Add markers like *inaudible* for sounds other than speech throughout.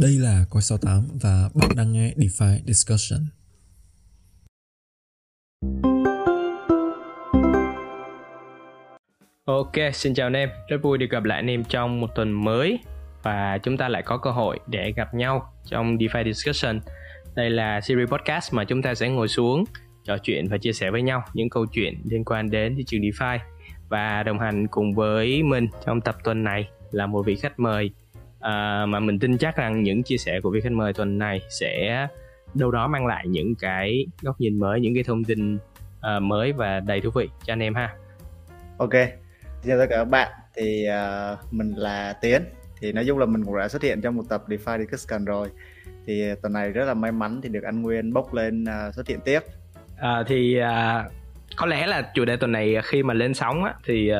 Đây là Coi 68 và bạn đang nghe DeFi Discussion. Ok, xin chào anh em. Rất vui được gặp lại anh em trong một tuần mới và chúng ta lại có cơ hội để gặp nhau trong DeFi Discussion. Đây là series podcast mà chúng ta sẽ ngồi xuống trò chuyện và chia sẻ với nhau những câu chuyện liên quan đến thị trường DeFi và đồng hành cùng với mình trong tập tuần này là một vị khách mời à, mà mình tin chắc rằng những chia sẻ của vị khách mời tuần này sẽ đâu đó mang lại những cái góc nhìn mới những cái thông tin uh, mới và đầy thú vị cho anh em ha. Ok xin chào tất cả các bạn. Thì uh, mình là tiến. Thì nói chung là mình cũng đã xuất hiện trong một tập DeFi Discussion rồi. Thì tuần này rất là may mắn thì được anh Nguyên bốc lên uh, xuất hiện tiếp. À, thì uh, có lẽ là chủ đề tuần này khi mà lên sóng á, thì uh,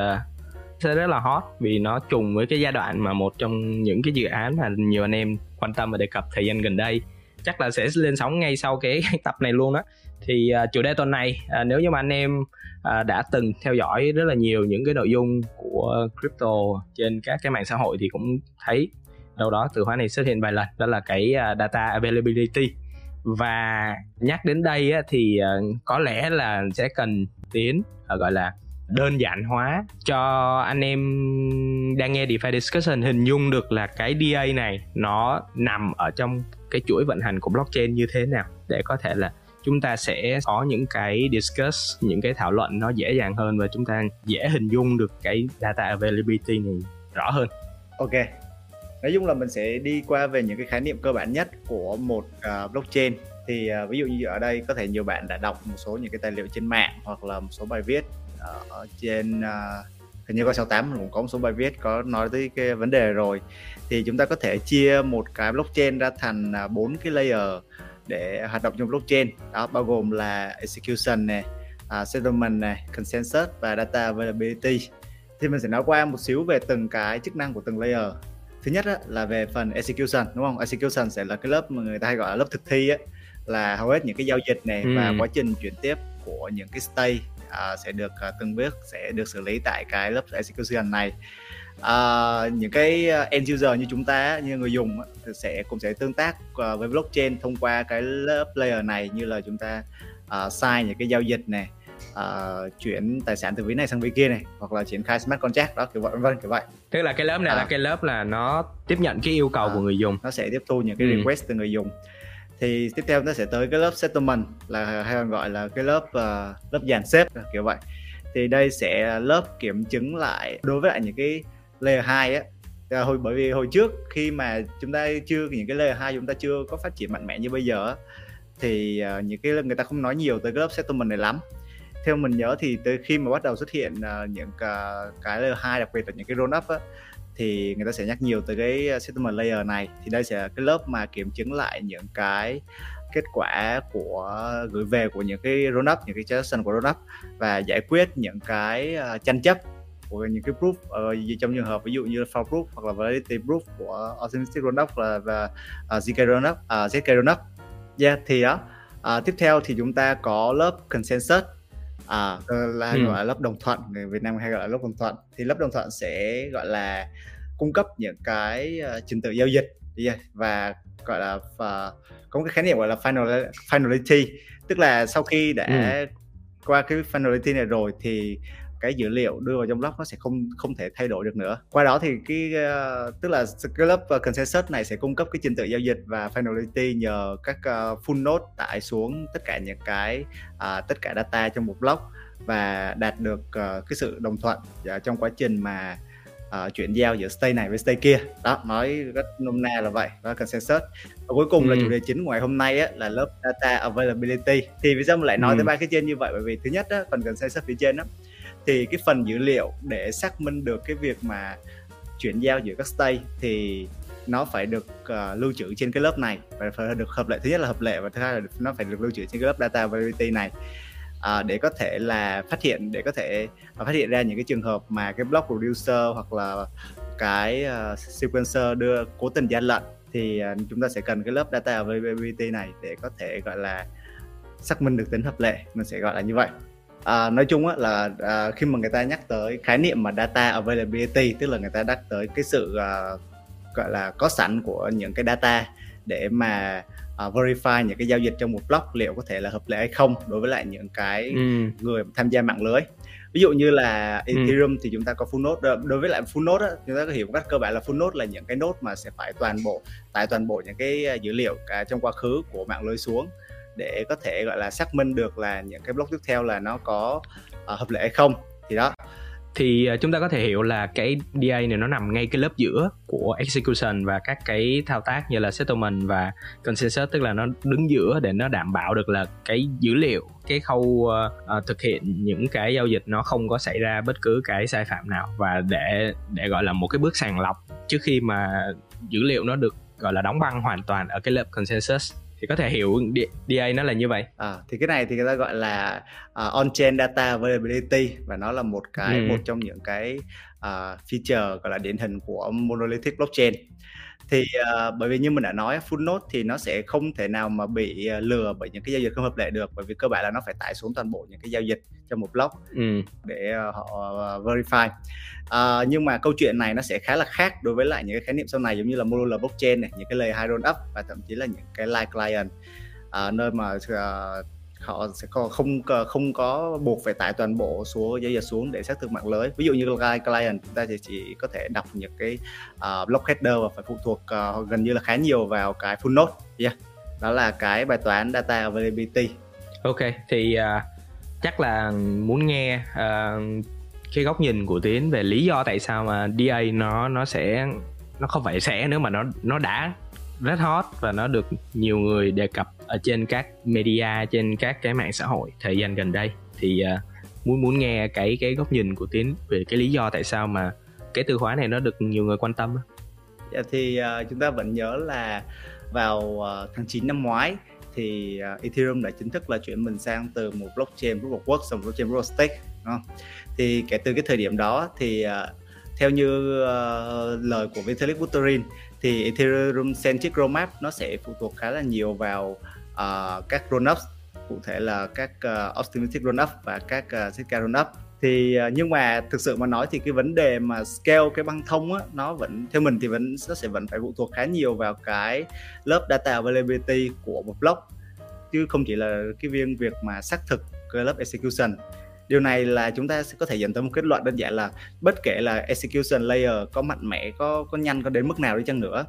sẽ rất là hot vì nó trùng với cái giai đoạn mà một trong những cái dự án mà nhiều anh em quan tâm và đề cập thời gian gần đây. Chắc là sẽ lên sóng ngay sau cái *laughs* tập này luôn đó thì uh, chủ đề tuần này uh, nếu như mà anh em uh, đã từng theo dõi rất là nhiều những cái nội dung của crypto trên các cái mạng xã hội thì cũng thấy đâu đó từ khóa này xuất hiện vài lần đó là cái uh, data availability. Và nhắc đến đây á, thì uh, có lẽ là sẽ cần tiến uh, gọi là đơn giản hóa cho anh em đang nghe DeFi discussion hình dung được là cái DA này nó nằm ở trong cái chuỗi vận hành của blockchain như thế nào để có thể là chúng ta sẽ có những cái discuss những cái thảo luận nó dễ dàng hơn và chúng ta dễ hình dung được cái data availability này rõ hơn. Ok. Nói chung là mình sẽ đi qua về những cái khái niệm cơ bản nhất của một uh, blockchain thì uh, ví dụ như ở đây có thể nhiều bạn đã đọc một số những cái tài liệu trên mạng hoặc là một số bài viết ở trên uh, hình như có 68 mình cũng có một số bài viết có nói tới cái vấn đề rồi. Thì chúng ta có thể chia một cái blockchain ra thành bốn uh, cái layer để hoạt động trong blockchain. Đó bao gồm là execution này uh, settlement này consensus và data availability. Thì mình sẽ nói qua một xíu về từng cái chức năng của từng layer. Thứ nhất á, là về phần execution đúng không? Execution sẽ là cái lớp mà người ta hay gọi là lớp thực thi á, là hầu hết những cái giao dịch này ừ. và quá trình chuyển tiếp của những cái state uh, sẽ được uh, từng bước sẽ được xử lý tại cái lớp execution này uh, những cái end user như chúng ta như người dùng sẽ cũng sẽ tương tác uh, với blockchain thông qua cái lớp layer này như là chúng ta uh, sign những cái giao dịch này uh, chuyển tài sản từ ví này sang ví kia này hoặc là triển khai smart contract đó kiểu vậy vân kiểu vậy tức là cái lớp này à. là cái lớp là nó tiếp nhận cái yêu cầu à, của người dùng nó sẽ tiếp thu những cái ừ. request từ người dùng thì tiếp theo nó sẽ tới cái lớp settlement là hay còn gọi là cái lớp uh, lớp dàn xếp kiểu vậy. Thì đây sẽ lớp kiểm chứng lại đối với lại những cái layer 2 á. Ờ, hồi bởi vì hồi trước khi mà chúng ta chưa những cái layer 2 chúng ta chưa có phát triển mạnh mẽ như bây giờ thì uh, những cái người ta không nói nhiều tới cái lớp settlement này lắm. Theo mình nhớ thì tới khi mà bắt đầu xuất hiện uh, những cái, cái layer 2 đặc biệt là những cái roll up á thì người ta sẽ nhắc nhiều tới cái ờ, system settlement layer này. Thì đây sẽ là cái lớp mà kiểm chứng lại những cái kết quả của gửi về của những cái rollup những cái transaction của rollup và giải quyết những cái ờ, tranh chấp của những cái proof uh, trong trường hợp ví dụ như là for proof hoặc là validity proof của authentic rollup và, và uh, zk rollup uh, zk rollup yeah thì đó uh, tiếp theo thì chúng ta có lớp consensus à là ừ. gọi là lớp đồng thuận người Việt Nam hay gọi là lớp đồng thuận thì lớp đồng thuận sẽ gọi là cung cấp những cái uh, trình tự giao dịch và gọi là và có một cái khái niệm gọi là final finality tức là sau khi đã ừ. qua cái finality này rồi thì cái dữ liệu đưa vào trong block nó sẽ không không thể thay đổi được nữa. Qua đó thì cái uh, tức là cái lớp uh, consensus này sẽ cung cấp cái trình tự giao dịch và finality nhờ các uh, full node tải xuống tất cả những cái uh, tất cả data trong một block và đạt được uh, cái sự đồng thuận uh, trong quá trình mà uh, chuyển giao giữa state này với state kia. Đó nói rất nôm na là vậy đó consensus. Và cuối cùng ừ. là chủ đề chính của ngày hôm nay á, là lớp data availability. Thì vì sao mình lại nói ừ. tới ba cái trên như vậy? Bởi vì thứ nhất á, phần consensus phía trên á, thì cái phần dữ liệu để xác minh được cái việc mà chuyển giao giữa các state thì nó phải được uh, lưu trữ trên cái lớp này và phải được hợp lệ thứ nhất là hợp lệ và thứ hai là nó phải được lưu trữ trên cái lớp data variability này. Uh, để có thể là phát hiện để có thể uh, phát hiện ra những cái trường hợp mà cái block producer hoặc là cái uh, sequencer đưa cố tình gian lận thì uh, chúng ta sẽ cần cái lớp data availability này để có thể gọi là xác minh được tính hợp lệ mình sẽ gọi là như vậy à, nói chung á, là à, khi mà người ta nhắc tới khái niệm mà data availability tức là người ta nhắc tới cái sự à, gọi là có sẵn của những cái data để mà uh, verify những cái giao dịch trong một block liệu có thể là hợp lệ hay không đối với lại những cái ừ. người tham gia mạng lưới ví dụ như là ừ. Ethereum thì chúng ta có full node đối với lại full node á, chúng ta có hiểu một cách cơ bản là full node là những cái node mà sẽ phải toàn bộ tải toàn bộ những cái dữ liệu cả trong quá khứ của mạng lưới xuống để có thể gọi là xác minh được là những cái block tiếp theo là nó có uh, hợp lệ hay không. Thì đó. Thì ờ, chúng ta có thể hiểu là cái DA này nó nằm ngay cái lớp giữa của execution và các cái thao tác như là settlement và consensus tức là nó đứng giữa để nó đảm bảo được là cái dữ liệu cái khâu uh, thực hiện những cái giao dịch nó không có xảy ra bất cứ cái sai phạm nào. Và để để gọi là một cái bước sàng lọc trước khi mà dữ liệu nó được gọi là đóng băng hoàn toàn ở cái lớp consensus thì có thể hiểu DA nó là như vậy à, thì cái này thì người ta gọi là uh, on-chain data availability và nó là một cái ừ. một trong những cái uh, feature gọi là điển hình của monolithic blockchain thì uh, bởi vì như mình đã nói full node thì nó sẽ không thể nào mà bị uh, lừa bởi những cái giao dịch không hợp lệ được bởi vì cơ bản là nó phải tải xuống toàn bộ những cái giao dịch trong một block ừ. để uh, họ uh, verify uh, nhưng mà câu chuyện này nó sẽ khá là khác đối với lại những cái khái niệm sau này giống như là modular blockchain này những cái layer roll up và thậm chí là những cái live client uh, nơi mà uh, họ sẽ còn không không có buộc phải tải toàn bộ số giao dịch xuống để xác thực mạng lưới ví dụ như client chúng ta thì chỉ có thể đọc những cái à, uh, block header và phải phụ thuộc uh, gần như là khá nhiều vào cái full node. Yeah. đó là cái bài toán data availability. Ok thì uh, chắc là muốn nghe uh, cái góc nhìn của tiến về lý do tại sao mà DA nó nó sẽ nó không phải sẽ nữa mà nó nó đã rất hot và nó được nhiều người đề cập ở trên các media trên các cái mạng xã hội thời gian gần đây thì uh, muốn muốn nghe cái cái góc nhìn của tiến về cái lý do tại sao mà cái từ khóa này nó được nhiều người quan tâm dạ thì uh, chúng ta vẫn nhớ là vào uh, tháng 9 năm ngoái thì uh, Ethereum đã chính thức là chuyển mình sang từ một blockchain proof of work sang blockchain proof of stake đúng không? thì kể từ cái thời điểm đó thì uh, theo như uh, lời của Vitalik Buterin thì Ethereum centric roadmap nó sẽ phụ thuộc khá là nhiều vào uh, các rollups cụ thể là các uh, optimistic rollup và các ờ, uh, Zika rollup thì uh, nhưng mà thực sự mà nói thì cái vấn đề mà scale cái băng thông á nó vẫn theo mình thì vẫn nó sẽ vẫn phải phụ thuộc khá nhiều vào cái lớp data availability của một block. Chứ không chỉ là cái viên việc mà xác thực cái lớp execution điều này là chúng ta sẽ có thể dẫn tới một kết luận đơn giản là bất kể là execution layer có mạnh mẽ có có nhanh có đến mức nào đi chăng nữa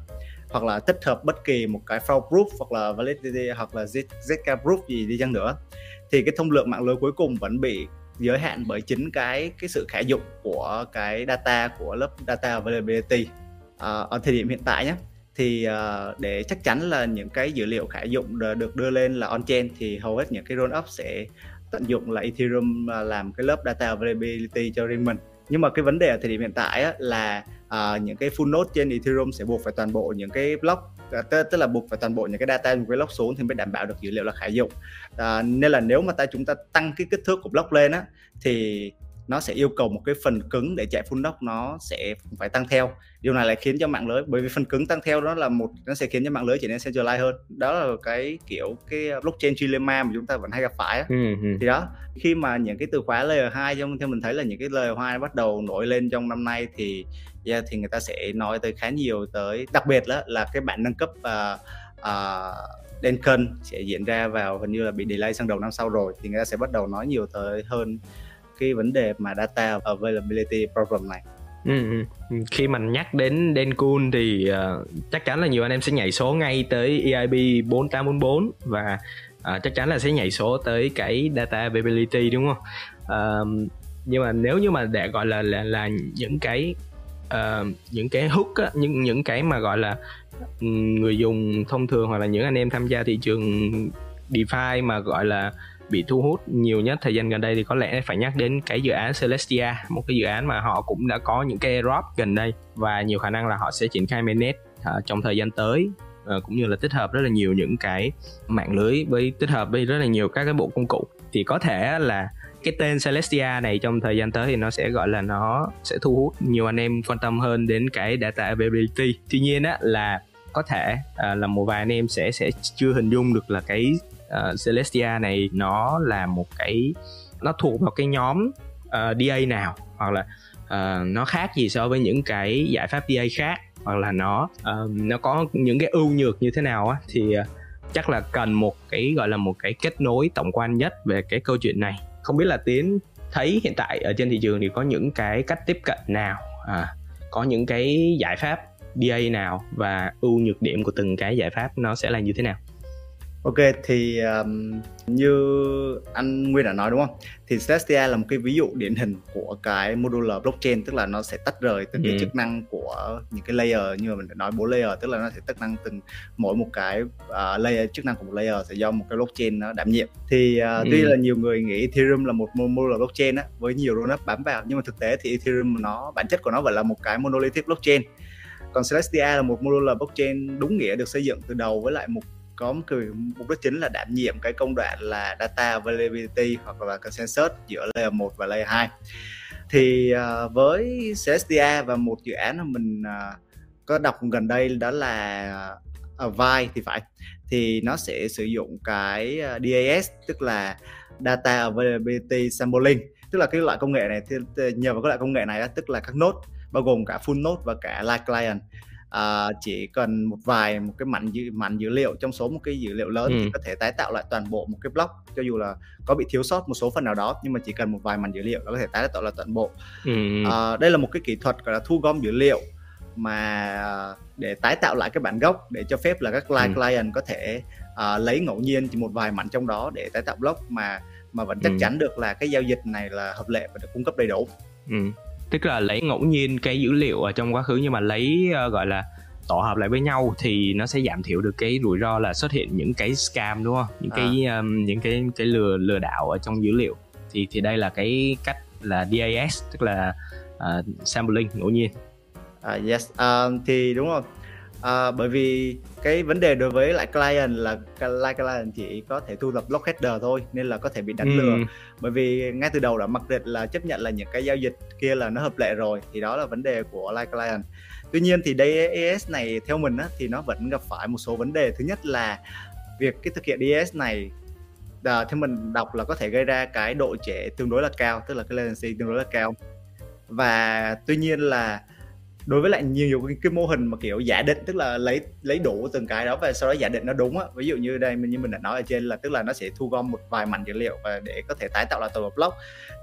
hoặc là tích hợp bất kỳ một cái file proof hoặc là validity hoặc là zk proof gì đi chăng nữa thì cái thông lượng mạng lưới cuối cùng vẫn bị giới hạn bởi chính cái cái sự khả dụng của cái data của lớp data availability. À, ở thời điểm hiện tại nhé thì uh, để chắc chắn là những cái dữ liệu khả dụng được đưa lên là on chain thì hầu hết những cái roll up sẽ tận dụng là Ethereum làm cái lớp data availability cho riêng mình. Nhưng mà cái vấn đề ở thời điểm hiện tại á, là uh, những cái full node trên Ethereum sẽ buộc phải toàn bộ những cái block à, tức, tức là buộc phải toàn bộ những cái data trong cái block xuống thì mới đảm bảo được dữ liệu là khả dụng. Uh, nên là nếu mà ta chúng ta tăng cái kích thước của block lên á thì nó sẽ yêu cầu một cái phần cứng để chạy full node nó sẽ phải tăng theo. Điều này lại khiến cho mạng lưới bởi vì phần cứng tăng theo đó là một nó sẽ khiến cho mạng lưới trở nên centralized hơn. Đó là cái kiểu cái blockchain dilemma mà chúng ta vẫn hay gặp phải ừ, ừ. thì đó khi mà những cái từ khóa layer 2 trong theo mình thấy là những cái layer 2 bắt đầu nổi lên trong năm nay thì yeah, thì người ta sẽ nói tới khá nhiều tới đặc biệt là là cái bản nâng cấp uh, uh, Denken sẽ diễn ra vào hình như là bị delay sang đầu năm sau rồi thì người ta sẽ bắt đầu nói nhiều tới hơn cái vấn đề mà data availability problem này Ừ, ừ. khi mình nhắc đến Denkun thì uh, chắc chắn là nhiều anh em sẽ nhảy số ngay tới EIB 4844 và uh, chắc chắn là sẽ nhảy số tới cái data availability đúng không? Uh, nhưng mà nếu như mà để gọi là là, là những cái uh, những cái hook á, những những cái mà gọi là ừ, người dùng thông thường hoặc là những anh em tham gia thị trường DeFi mà gọi là bị thu hút nhiều nhất thời gian gần đây thì có lẽ phải nhắc đến cái dự án Celestia một cái dự án mà họ cũng đã có những cái drop gần đây và nhiều khả năng là họ sẽ triển khai mainnet uh, trong thời gian tới uh, cũng như là tích hợp rất là nhiều những cái mạng lưới với tích hợp với rất là nhiều các cái bộ công cụ. Thì có thể là cái tên Celestia này trong thời gian tới thì nó sẽ gọi là nó sẽ thu hút nhiều anh em quan tâm hơn đến cái data availability. Tuy nhiên á là có thể à, là một vài anh em sẽ sẽ chưa hình dung được là cái uh, Celestia này nó là một cái nó thuộc vào cái nhóm ờ, uh, DA nào hoặc là uh, nó khác gì so với những cái giải pháp DA khác hoặc là nó uh, nó có những cái ưu nhược như thế nào á thì uh, chắc là cần một cái gọi là một cái kết nối tổng quan nhất về cái câu chuyện này. Không biết là tiến thấy hiện tại ở trên thị trường thì có những cái cách tiếp cận nào à, có những cái giải pháp DA nào và ưu nhược điểm của từng cái giải pháp nó sẽ là như thế nào? Ok thì um, như anh Nguyên đã nói đúng không? Thì Celestia là một cái ví dụ điển hình của cái modular blockchain tức là nó sẽ tách rời từng cái ừ. chức năng của những cái layer như mà mình đã nói bốn layer tức là nó sẽ tách năng từng mỗi một cái uh, layer chức năng của một layer sẽ do một cái blockchain nó đảm nhiệm. Thì uh, ừ. tuy là nhiều người nghĩ Ethereum là một modular blockchain á với nhiều rollup bám vào nhưng mà thực tế thì Ethereum nó bản chất của nó vẫn là một cái monolithic blockchain còn Celestia là một modular blockchain đúng nghĩa được xây dựng từ đầu với lại một có một cái mục đích chính là đảm nhiệm cái công đoạn là data availability hoặc là consensus giữa layer 1 và layer 2 thì uh, với CSDA và một dự án mà mình uh, có đọc gần đây đó là à, uh, Vi thì phải thì nó sẽ sử dụng cái uh, DAS tức là data availability sampling. Tức là cái loại công nghệ này thì nhờ vào cái loại công nghệ này tức là các nốt bao gồm cả full node và cả live client à, chỉ cần một vài một cái mảnh dữ mảnh dữ liệu trong số một cái dữ liệu lớn ừ. thì có thể tái tạo lại toàn bộ một cái block cho dù là có bị thiếu sót một số phần nào đó nhưng mà chỉ cần một vài mảnh dữ liệu nó có thể tái tạo lại toàn bộ ừ. à, đây là một cái kỹ thuật gọi là thu gom dữ liệu mà để tái tạo lại cái bản gốc để cho phép là các client, ừ. client có thể uh, lấy ngẫu nhiên chỉ một vài mảnh trong đó để tái tạo block mà mà vẫn chắc ừ. chắn được là cái giao dịch này là hợp lệ và được cung cấp đầy đủ. Ừ tức là lấy ngẫu nhiên cái dữ liệu ở trong quá khứ nhưng mà lấy uh, gọi là tổ hợp lại với nhau thì nó sẽ giảm thiểu được cái rủi ro là xuất hiện những cái scam đúng không? Những à. cái um, những cái cái lừa lừa đảo ở trong dữ liệu. Thì thì đây là cái cách là DAS tức là uh, sampling ngẫu nhiên. À, yes uh, thì đúng rồi à, bởi vì cái vấn đề đối với lại client là client chỉ có thể thu thập block header thôi nên là có thể bị đánh ừ. lừa. Bởi vì ngay từ đầu đã mặc định là chấp nhận là những cái giao dịch kia là nó hợp lệ rồi thì đó là vấn đề của like client. Tuy nhiên thì DAS này theo mình á, thì nó vẫn gặp phải một số vấn đề. Thứ nhất là việc cái thực hiện DAS này à, theo mình đọc là có thể gây ra cái độ trễ tương đối là cao tức là cái latency tương đối là cao. Và tuy nhiên là đối với lại nhiều cái, cái mô hình mà kiểu giả định tức là lấy lấy đủ từng cái đó và sau đó giả định nó đúng á. Ví dụ như đây như mình đã nói ở trên là tức là nó sẽ thu gom một vài mảnh dữ liệu và để có thể tái tạo lại toàn bộ block.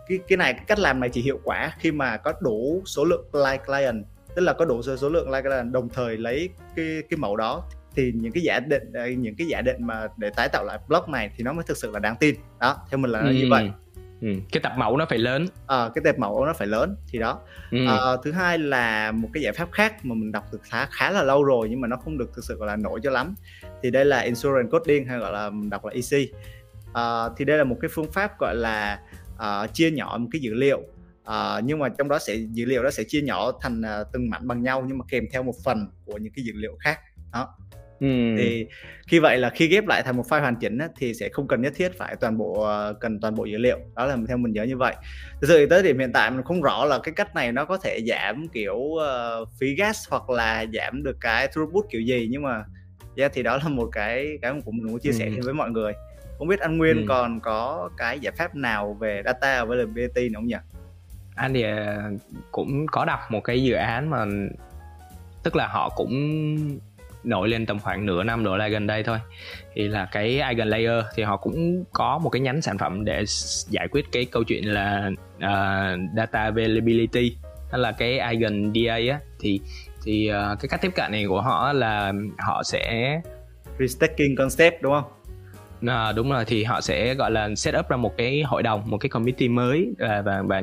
Cái cái này cái cách làm này chỉ hiệu quả khi mà có đủ số lượng like client tức là có đủ số lượng like client đồng thời lấy cái cái mẫu đó. Thì những cái giả định những cái giả định mà để tái tạo lại block này thì nó mới thực sự là đáng tin. Đó theo mình là ừ. như vậy Ừ, cái tập mẫu nó phải lớn. À, cái tập mẫu nó phải lớn thì đó. Ừ. à, thứ hai là một cái giải pháp khác mà mình đọc được khá khá là lâu rồi nhưng mà nó không được thực sự gọi là nổi cho lắm thì đây là insurance coding hay gọi là mình đọc là EC à, thì đây là một cái phương pháp gọi là uh, chia nhỏ một cái dữ liệu. Uh, nhưng mà trong đó sẽ dữ liệu đó sẽ chia nhỏ thành uh, từng mảnh bằng nhau nhưng mà kèm theo một phần của những cái dữ liệu khác. Đó Ừ. thì khi vậy là khi ghép lại thành một file hoàn chỉnh á, thì sẽ không cần nhất thiết phải toàn bộ ờ, cần toàn bộ dữ liệu đó là theo mình nhớ như vậy thực sự tới điểm hiện tại mình không rõ là cái cách này nó có thể giảm kiểu uh, phí gas hoặc là giảm được cái throughput kiểu gì nhưng mà yeah, thì đó là một cái cái mà cũng muốn chia sẻ ừ. với mọi người không biết anh Nguyên ừ. còn có cái giải pháp nào về data availability nữa không nhỉ anh thì ờ, cũng có đọc một cái dự án mà tức là họ cũng nổi lên tầm khoảng nửa năm đổ lại gần đây thôi. Thì là cái Eigen Layer thì họ cũng có một cái nhánh sản phẩm để giải quyết cái câu chuyện là uh, data availability hay là cái Eigen DA á. Thì thì uh, cái cách tiếp cận này của họ là họ sẽ restaking concept đúng không? À, đúng rồi. Thì họ sẽ gọi là set up ra một cái hội đồng một cái committee mới và và, và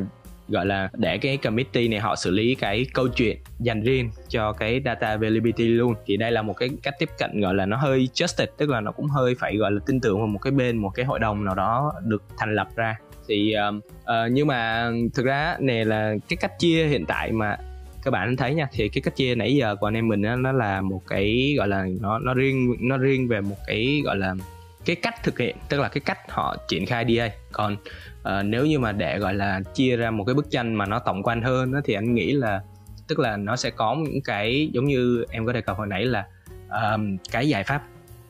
gọi là để cái committee này họ xử lý cái câu chuyện dành riêng cho cái data availability luôn. Thì đây là một cái cách tiếp cận gọi là nó hơi trusted tức là nó cũng hơi phải gọi là tin tưởng vào một cái bên một cái hội đồng nào đó được thành lập ra. Thì uh, uh, nhưng mà thực ra này là cái cách chia hiện tại mà các bạn thấy nha thì cái cách chia nãy giờ của anh em mình đó, nó là một cái gọi là nó nó riêng nó riêng về một cái gọi là cái cách thực hiện tức là cái cách họ triển khai DA còn uh, nếu như mà để gọi là chia ra một cái bức tranh mà nó tổng quan hơn đó, thì anh nghĩ là tức là nó sẽ có những cái giống như em có đề cập hồi nãy là um, cái giải pháp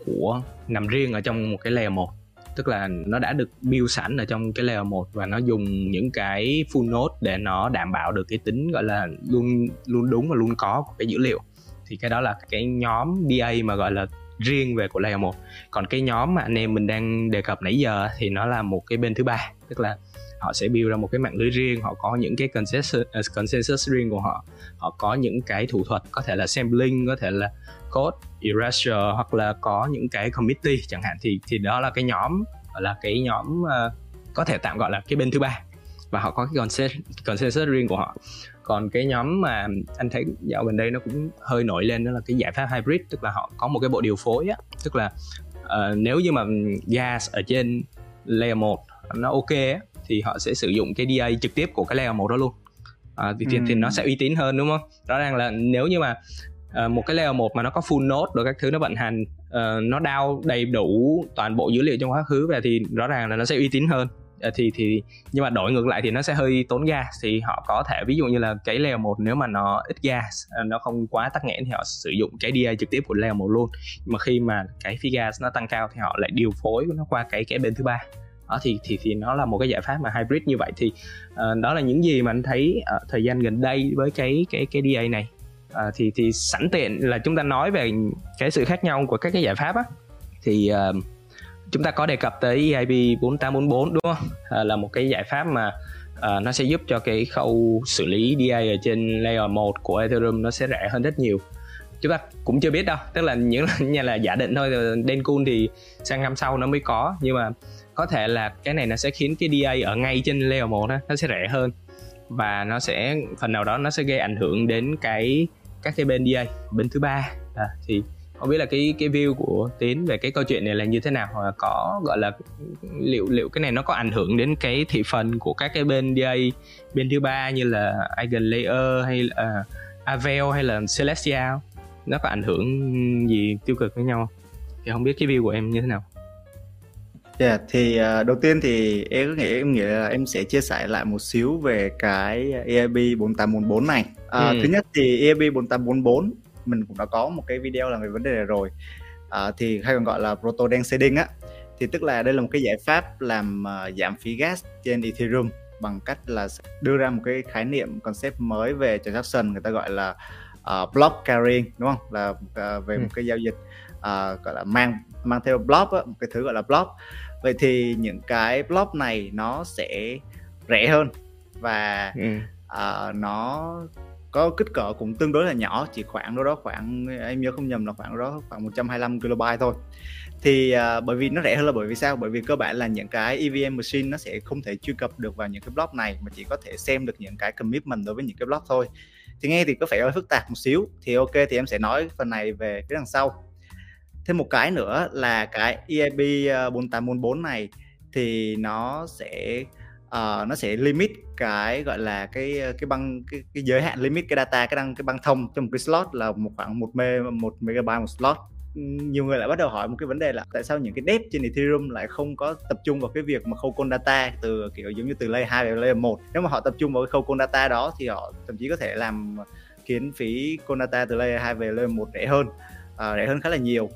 của nằm riêng ở trong một cái layer một. Tức là nó đã được build sẵn ở trong cái layer 1 và nó dùng những cái full node để nó đảm bảo được cái tính gọi là luôn luôn đúng và luôn có của cái dữ liệu. Thì cái đó là cái nhóm DA mà gọi là riêng về của layer 1 còn cái nhóm mà anh em mình đang đề cập nãy giờ thì nó là một cái bên thứ ba tức là họ sẽ build ra một cái mạng lưới riêng họ có những cái consensus, uh, consensus riêng của họ. Họ có những cái thủ thuật có thể là sampling có thể là code erasure hoặc là có những cái committee chẳng hạn. Thì thì đó là cái nhóm gọi là cái nhóm uh, có thể tạm gọi là cái bên thứ ba và họ có cái consensus, consensus riêng của họ. Còn cái nhóm mà anh thấy dạo gần đây nó cũng hơi nổi lên đó là cái giải pháp hybrid tức là họ có một cái bộ điều phối á. Tức là uh, nếu như mà gas ở trên layer 1 nó ok á, thì họ sẽ sử dụng cái DA trực tiếp của cái layer 1 đó luôn. À, thì, ừ. thì nó sẽ uy tín hơn đúng không? Rõ ràng là nếu như mà uh, một cái layer 1 mà nó có full node rồi các thứ nó vận hành uh, nó đao đầy đủ toàn bộ dữ liệu trong quá khứ về thì rõ ràng là nó sẽ uy tín hơn Ờ, thì thì nhưng mà đổi ngược lại thì nó sẽ hơi tốn gas thì họ có thể ví dụ như là cái layer 1 nếu mà nó ít gas ờ, nó không quá tắc nghẽn thì họ sử dụng cái DA trực tiếp của layer 1 luôn. Nhưng mà khi mà cái phí gas nó tăng cao thì họ lại điều phối nó qua cái cái bên thứ ba. Đó thì thì thì nó là một cái giải pháp mà hybrid như vậy. Thì uh, đó là những gì mà anh thấy ở thời gian gần đây với cái cái cái DA này. Uh, thì thì sẵn tiện là chúng ta nói về cái sự khác nhau của các cái giải pháp á. Thì uh, chúng ta có đề cập tới EIP 4844 đúng không? À, là một cái giải pháp mà à, nó sẽ giúp cho cái khâu xử lý DA ở trên layer 1 của Ethereum nó sẽ rẻ hơn rất nhiều. Chúng ta cũng chưa biết đâu, tức là những *laughs* nhà là giả định thôi. Denkun thì sang năm sau nó mới có, nhưng mà có thể là cái này nó sẽ khiến cái DA ở ngay trên layer 1 đó, nó sẽ rẻ hơn và nó sẽ phần nào đó nó sẽ gây ảnh hưởng đến cái các cái bên DA bên thứ ba à, thì không biết là cái cái view của tiến về cái câu chuyện này là như thế nào hoặc là có gọi là liệu liệu cái này nó có ảnh hưởng đến cái thị phần của các cái bên DA bên thứ ba như là Eigenlayer hay là uh, Avel hay là Celestial nó có ảnh hưởng gì tiêu cực với nhau thì không biết cái view của em như thế nào Yeah, dạ, thì uh, đầu tiên thì em có nghĩ em nghĩ là em sẽ chia sẻ lại một xíu về cái EIB 4844 này. Uh, ừ. Thứ nhất thì EIB 4844 mình cũng đã có một cái video làm về vấn đề này rồi. Uh, thì hay còn gọi là proto đen shading á. Thì tức là đây là một cái giải pháp làm uh, giảm phí gas trên Ethereum bằng cách là đưa ra một cái khái niệm concept mới về transaction người ta gọi là uh, block carrying đúng không? Là uh, về ừ. một cái giao dịch uh, gọi là mang mang theo block á, một cái thứ gọi là block vậy thì những cái block này nó sẽ rẻ hơn và ừ. uh, nó có kích cỡ cũng tương đối là nhỏ chỉ khoảng đâu đó khoảng em nhớ không nhầm là khoảng đó khoảng 125 KB thôi. Thì uh, bởi vì nó rẻ hơn là bởi vì sao? Bởi vì cơ bản là những cái EVM machine nó sẽ không thể truy cập được vào những cái block này mà chỉ có thể xem được những cái commitment đối với những cái block thôi. Thì nghe thì có vẻ hơi phức tạp một xíu thì ok thì em sẽ nói phần này về cái đằng sau. Thêm một cái nữa là cái EIP 4844 à, này thì nó sẽ uh, nó sẽ limit cái gọi là cái cái băng cái, cái giới hạn limit cái data cái đăng cái băng thông trong một cái slot là một khoảng một mê một megabyte một slot. Nhiều người lại bắt đầu hỏi một cái vấn đề là tại sao những cái dev trên Ethereum lại không có tập trung vào cái việc mà khâu con data từ kiểu giống như từ layer 2 về layer 1 nếu mà họ tập trung vào cái khâu con data đó thì họ thậm chí có thể làm ờ, khiến phí con data từ layer 2 về layer 1 rẻ hơn à, rẻ hơn khá là nhiều.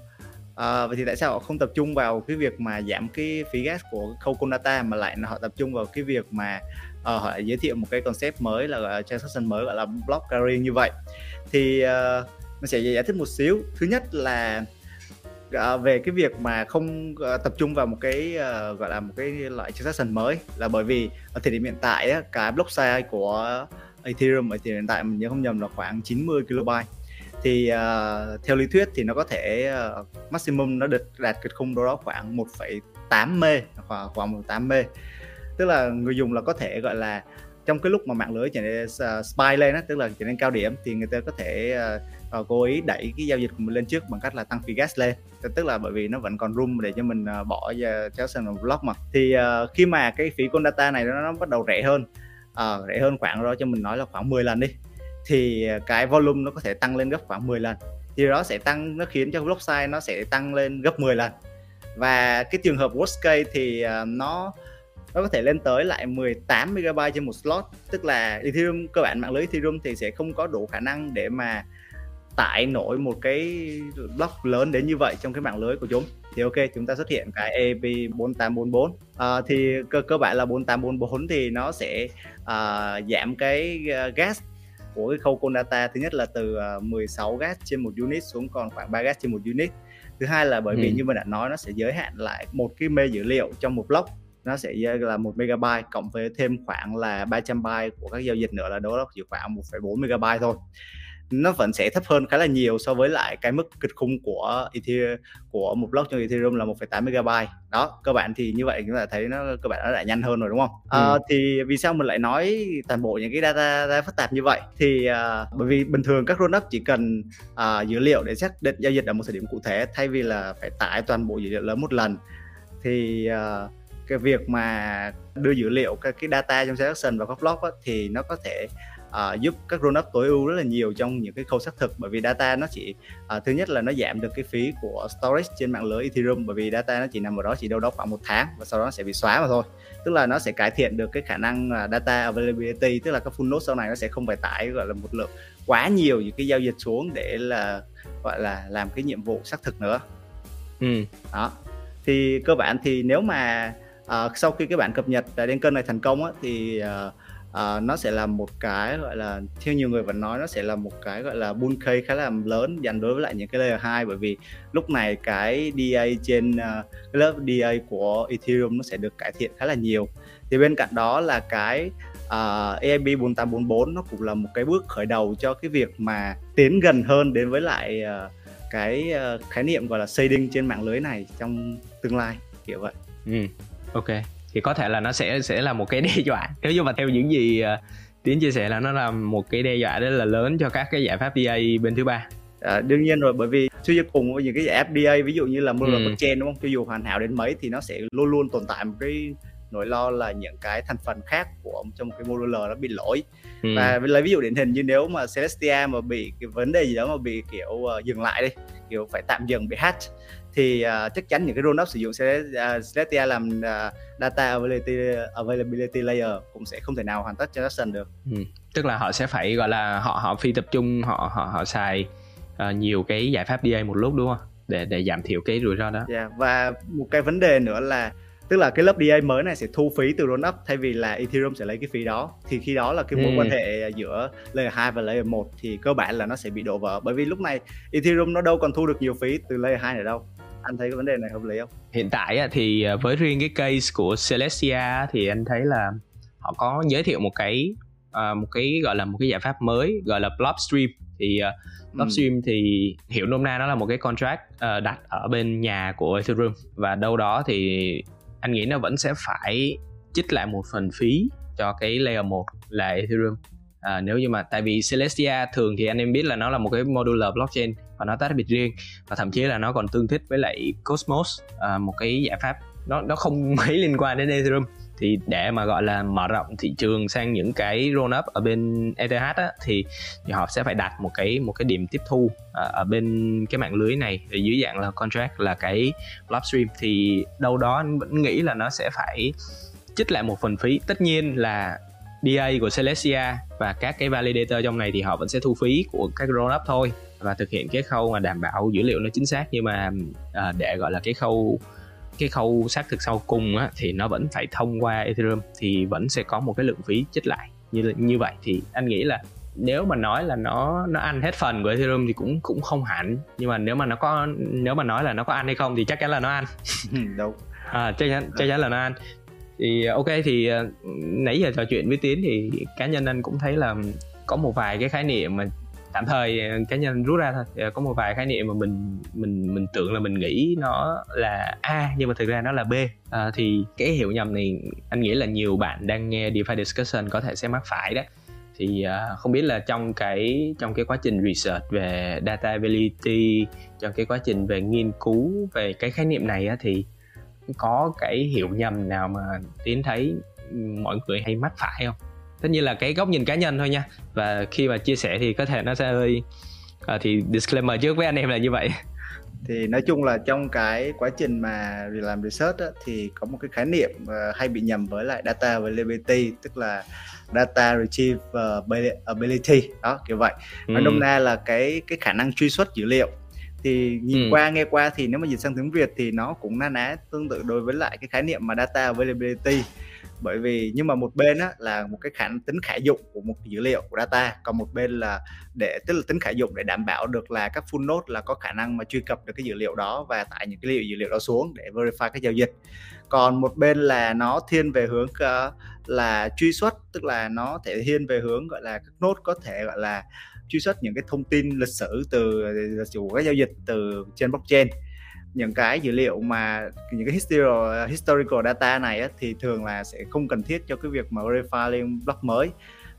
À, vậy thì tại sao họ không tập trung vào cái việc mà giảm cái phí gas của khâu con data mà lại họ tập trung vào cái việc mà uh, họ lại giới thiệu một cái concept mới là gọi transaction mới gọi là block carrying như vậy? Thì uh, mình sẽ giải thích một xíu. Thứ nhất là uh, về cái việc mà không uh, tập trung vào một cái uh, gọi là một cái loại transaction mới là bởi vì ở thời điểm hiện tại á, cái block size của Ethereum ở thời điểm hiện tại mình nhớ không nhầm là khoảng 90 kilobyte thì uh, theo lý thuyết thì nó có thể uh, maximum nó được đạt cái khung đó khoảng 1,8 mê khoảng khoảng 1,8 mê. Tức là người dùng là có thể gọi là trong cái lúc mà mạng lưới trở nên ờ, uh, spy lên á tức là trở nên cao điểm thì người ta có thể uh, uh, cố ý đẩy cái giao dịch của mình lên trước bằng cách là tăng phí gas lên. Tức là bởi vì nó vẫn còn room để cho mình uh, bỏ chéo sang vào block mà. Thì uh, khi mà cái phí con data này nó, nó bắt đầu rẻ hơn uh, rẻ hơn khoảng đó cho mình nói là khoảng 10 lần đi thì cái volume nó có thể tăng lên gấp khoảng 10 lần. Thì đó sẽ tăng nó khiến cho block size nó sẽ tăng lên gấp 10 lần. Và cái trường hợp worst case thì à, nó nó có thể lên tới lại 18 MB trên một slot. Tức là Ethereum cơ bản mạng lưới Ethereum thì sẽ không có đủ khả năng để mà tải nổi một cái block lớn đến như vậy trong cái mạng lưới của chúng. Thì ok chúng ta xuất hiện cái AP 4844 à, thì cơ cơ bản là 4844 thì nó sẽ à, giảm cái ờ, gas của cái khâu call data. Thứ nhất là từ 16 ờ, gas trên một unit xuống còn khoảng 3 gas trên một unit. Thứ hai là bởi vì ừ. như mình đã nói nó sẽ giới hạn lại một cái mê dữ liệu trong một block. Nó sẽ là một megabyte cộng với thêm khoảng là 300 byte của các giao dịch nữa là đó chỉ khoảng 1,4 megabyte thôi nó vẫn sẽ thấp hơn khá là nhiều so với lại cái mức kịch khung của Ethereum của một block trong Ethereum là 1,8 megabyte. Đó cơ bản thì như vậy chúng ta thấy nó cơ bản nó đã nhanh hơn rồi đúng không? Ừ. à, thì vì sao mình lại nói toàn bộ những cái data, data phức tạp như vậy? Thì uh, bởi vì bình thường các rollup chỉ cần uh, dữ liệu để xác định giao dịch ở một thời điểm cụ thể thay vì là phải tải toàn bộ dữ liệu lớn một lần. Thì uh, cái việc mà đưa dữ liệu các cái data trong transaction vào các block á, thì nó có thể uh, giúp các rollup tối ưu rất là nhiều trong những cái khâu xác thực. Bởi vì data nó chỉ uh, thứ nhất là nó giảm được cái phí của storage trên mạng lưới Ethereum. Bởi vì data nó chỉ nằm ở đó chỉ đâu đó khoảng một tháng và sau đó nó sẽ bị xóa mà thôi. Tức là nó sẽ cải thiện được cái khả năng uh, data availability tức là các full node sau này nó sẽ không phải tải gọi là một lượng quá nhiều những cái giao dịch xuống để là gọi là làm cái nhiệm vụ xác thực nữa. Ừ. đó. Thì cơ bản thì nếu mà uh, sau khi cái bản cập nhật đến cân này thành công á, thì uh, uh, nó sẽ là một cái gọi là theo nhiều người vẫn nói nó sẽ là một cái gọi là bull case khá là lớn dành đối với lại những cái layer 2 bởi vì lúc này cái DA trên uh, cái lớp DA của Ethereum nó sẽ được cải thiện khá là nhiều. Thì bên cạnh đó là cái uh, EIP 4844 nó cũng là một cái bước khởi đầu cho cái việc mà tiến gần hơn đến với lại uh, cái uh, khái niệm gọi là shading trên mạng lưới này trong tương lai kiểu vậy. Ừ, ok thì có thể là nó sẽ sẽ là một cái *laughs* đe dọa nếu như mà theo những gì uh, tiến chia sẻ là nó là một cái đe dọa rất là lớn cho các cái giải pháp DA bên thứ ba À, đương nhiên rồi bởi vì suy cho cùng với những cái giải pháp DA ví dụ như là modular ừ. blockchain đúng không cho dù hoàn hảo đến mấy thì nó sẽ luôn luôn tồn tại một cái nỗi lo là những cái thành phần khác của trong cái modular nó bị lỗi ừ. và lấy ví dụ điển hình như nếu mà Celestia mà bị cái vấn đề gì đó mà bị kiểu uh, dừng lại đi kiểu phải tạm dừng bị hack thì uh, chắc chắn những cái rollup sử dụng Celestia làm uh, data availability, availability layer cũng sẽ không thể nào hoàn tất transaction được. Ừ. Tức là họ sẽ phải gọi là họ họ phi tập trung họ họ họ xài uh, nhiều cái giải pháp DA một lúc đúng không? Để để giảm thiểu cái rủi ro đó. Yeah. Dạ, và một cái vấn đề nữa là tức là cái lớp DA mới này sẽ thu phí từ rollup thay vì là Ethereum sẽ lấy cái phí đó thì khi đó là cái mối ừ. quan hệ giữa layer 2 và layer 1 thì cơ bản là nó sẽ bị đổ vỡ bởi vì lúc này Ethereum nó đâu còn thu được nhiều phí từ layer 2 nữa đâu anh thấy cái vấn đề này hợp lý không? Hiện tại thì à, với riêng cái case của Celestia thì anh thấy là họ có giới thiệu một cái uh, một cái gọi là một cái giải pháp mới gọi là Blockstream thì uh, Blockstream ừ. thì hiểu nôm na nó là một cái contract uh, đặt ở bên nhà của Ethereum. Và đâu đó thì anh nghĩ nó vẫn sẽ phải chích lại một phần phí cho cái layer 1 là Ethereum à, nếu như mà tại vì Celestia thường thì anh em biết là nó là một cái modular blockchain và nó tách biệt riêng và thậm chí là nó còn tương thích với lại Cosmos à, một cái giải pháp nó nó không *laughs* mấy liên quan đến Ethereum. Thì để mà gọi là mở rộng thị trường sang những cái roll up ở bên ETH á, thì, thì họ sẽ phải đặt một cái một cái điểm tiếp thu à, ở bên cái mạng lưới này dưới dạng là contract là cái blockstream thì đâu đó anh vẫn nghĩ là nó sẽ phải chích lại một phần phí. Tất nhiên là DA của Celestia và các cái validator trong này thì họ vẫn sẽ thu phí của các rollup thôi và thực hiện cái khâu mà đảm bảo dữ liệu nó chính xác. Nhưng mà à, để gọi là cái khâu cái khâu xác thực sau cùng á, thì nó vẫn phải thông qua Ethereum thì vẫn sẽ có một cái lượng phí chích lại. Như như vậy thì anh nghĩ là nếu mà nói là nó nó ăn hết phần của Ethereum thì cũng cũng không hẳn. Nhưng mà nếu mà nó có nếu mà nói là nó có ăn hay không thì chắc chắn là nó ăn. Đâu à, chắc chắn chắc chắn là nó ăn thì ờ, ok thì ờ, nãy giờ trò chuyện với tiến thì cá nhân anh cũng thấy là có một vài cái khái niệm mà tạm thời ờ, cá nhân rút ra thôi. Có một vài khái niệm mà mình mình mình tưởng là mình nghĩ nó là a nhưng mà thực ra nó là b. À, thì cái hiểu nhầm này anh nghĩ là nhiều bạn đang nghe DeFi discussion có thể sẽ mắc phải đấy thì à, không biết là trong cái trong cái quá trình research về data ability trong cái quá trình về nghiên cứu về cái khái niệm này á, thì có cái hiểu nhầm nào mà tiến thấy mọi người hay mắc phải không? Tất nhiên là cái góc nhìn cá nhân thôi nha. Và khi mà chia sẻ thì có thể nó sẽ hơi à, thì disclaimer trước với anh em là như vậy. Thì nói chung là trong cái quá trình mà làm research á, thì có một cái khái niệm uh, hay bị nhầm với lại data availability tức là data retrievability đó kiểu vậy. Nói ừ. nôm na là cái cái khả năng truy xuất dữ liệu thì nhìn ừ. qua nghe qua thì nếu mà dịch sang tiếng Việt thì nó cũng na ná tương tự đối với lại cái khái niệm mà data availability bởi vì nhưng mà một bên á, là một cái khả tính khả dụng của một dữ liệu của data còn một bên là để tức là tính khả dụng để đảm bảo được là các full node là có khả năng mà truy cập được cái dữ liệu đó và tải những cái liệu dữ liệu đó xuống để verify các giao dịch còn một bên là nó thiên về hướng uh, là truy xuất tức là nó thể hiện về hướng gọi là các node có thể gọi là truy xuất những cái thông tin lịch sử từ lịch sử của các giao dịch từ trên blockchain. Những cái dữ liệu mà những cái historical, historical data này á, thì thường là sẽ không cần thiết cho cái việc mà lên block mới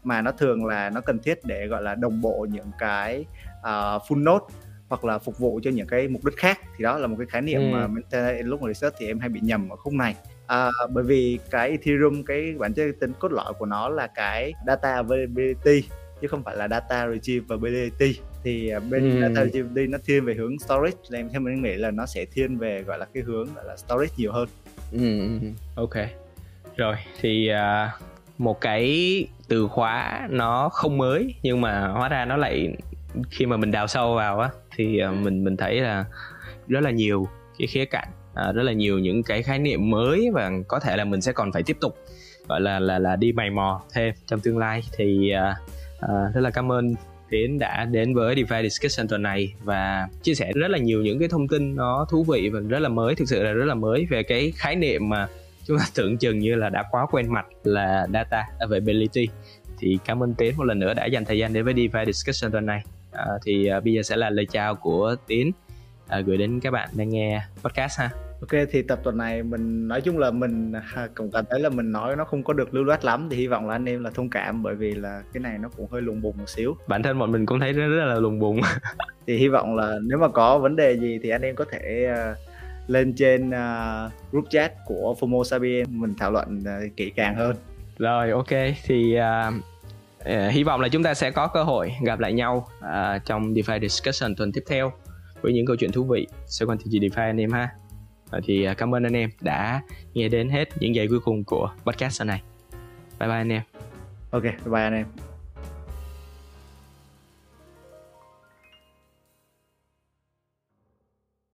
mà nó thường là nó cần thiết để gọi là đồng bộ những cái uh, full node hoặc là phục vụ cho những cái mục đích khác. Thì đó là một cái khái niệm ừ. mà lúc mà research thì em hay bị nhầm ở khúc này. À, bởi vì cái Ethereum cái bản chất tính cốt lõi của nó là cái data availability chứ không phải là data retrievability thì à, bên ừ. data retrievability nó thiên về hướng storage nên theo mình nghĩ là nó sẽ thiên về gọi là cái hướng gọi là storage nhiều hơn ừ, ừ, ừ. ok rồi thì uh, một cái từ khóa nó không mới nhưng mà hóa ra nó lại khi mà mình đào sâu vào á thì uh, mình mình thấy là rất là nhiều cái khía cạnh uh, rất là nhiều những cái khái niệm mới và có thể là mình sẽ còn phải tiếp tục gọi là là là đi mày mò thêm trong tương lai thì uh, à, rất là cảm ơn Tiến đã đến với DeFi Discussion tuần này và chia sẻ rất là nhiều những cái thông tin nó thú vị và rất là mới thực sự là rất là mới về cái khái niệm mà chúng ta *laughs* tưởng chừng như là đã quá quen mặt là data availability. Thì cảm ơn Tiến một lần nữa đã dành thời gian đến với DeFi Discussion tuần này. À, thì à, bây giờ sẽ là lời chào của Tiến. À, gửi đến các bạn đang nghe podcast ha. Ok thì tập tuần này mình nói chung là mình cũng cảm thấy là mình nói nó không có được lưu loát lắm thì hy vọng là anh em là thông cảm bởi vì là cái này nó cũng hơi lùng bùng một xíu. Bản thân bọn mình cũng thấy rất, rất là lùng bùng. *laughs* thì hy vọng là nếu mà có vấn đề gì thì anh em có thể uh, lên trên uh, group chat của Fomo Sabien mình thảo luận uh, kỹ càng hơn. Rồi ok thì uh, hy vọng là chúng ta sẽ có cơ hội gặp lại nhau uh, trong DeFi Discussion tuần tiếp theo với những câu chuyện thú vị xoay quanh thị trường DeFi anh em ha. Thì à, cảm ơn anh em đã nghe đến hết những giây cuối cùng của podcast này. Bye bye anh em. Ok, bye bye anh em.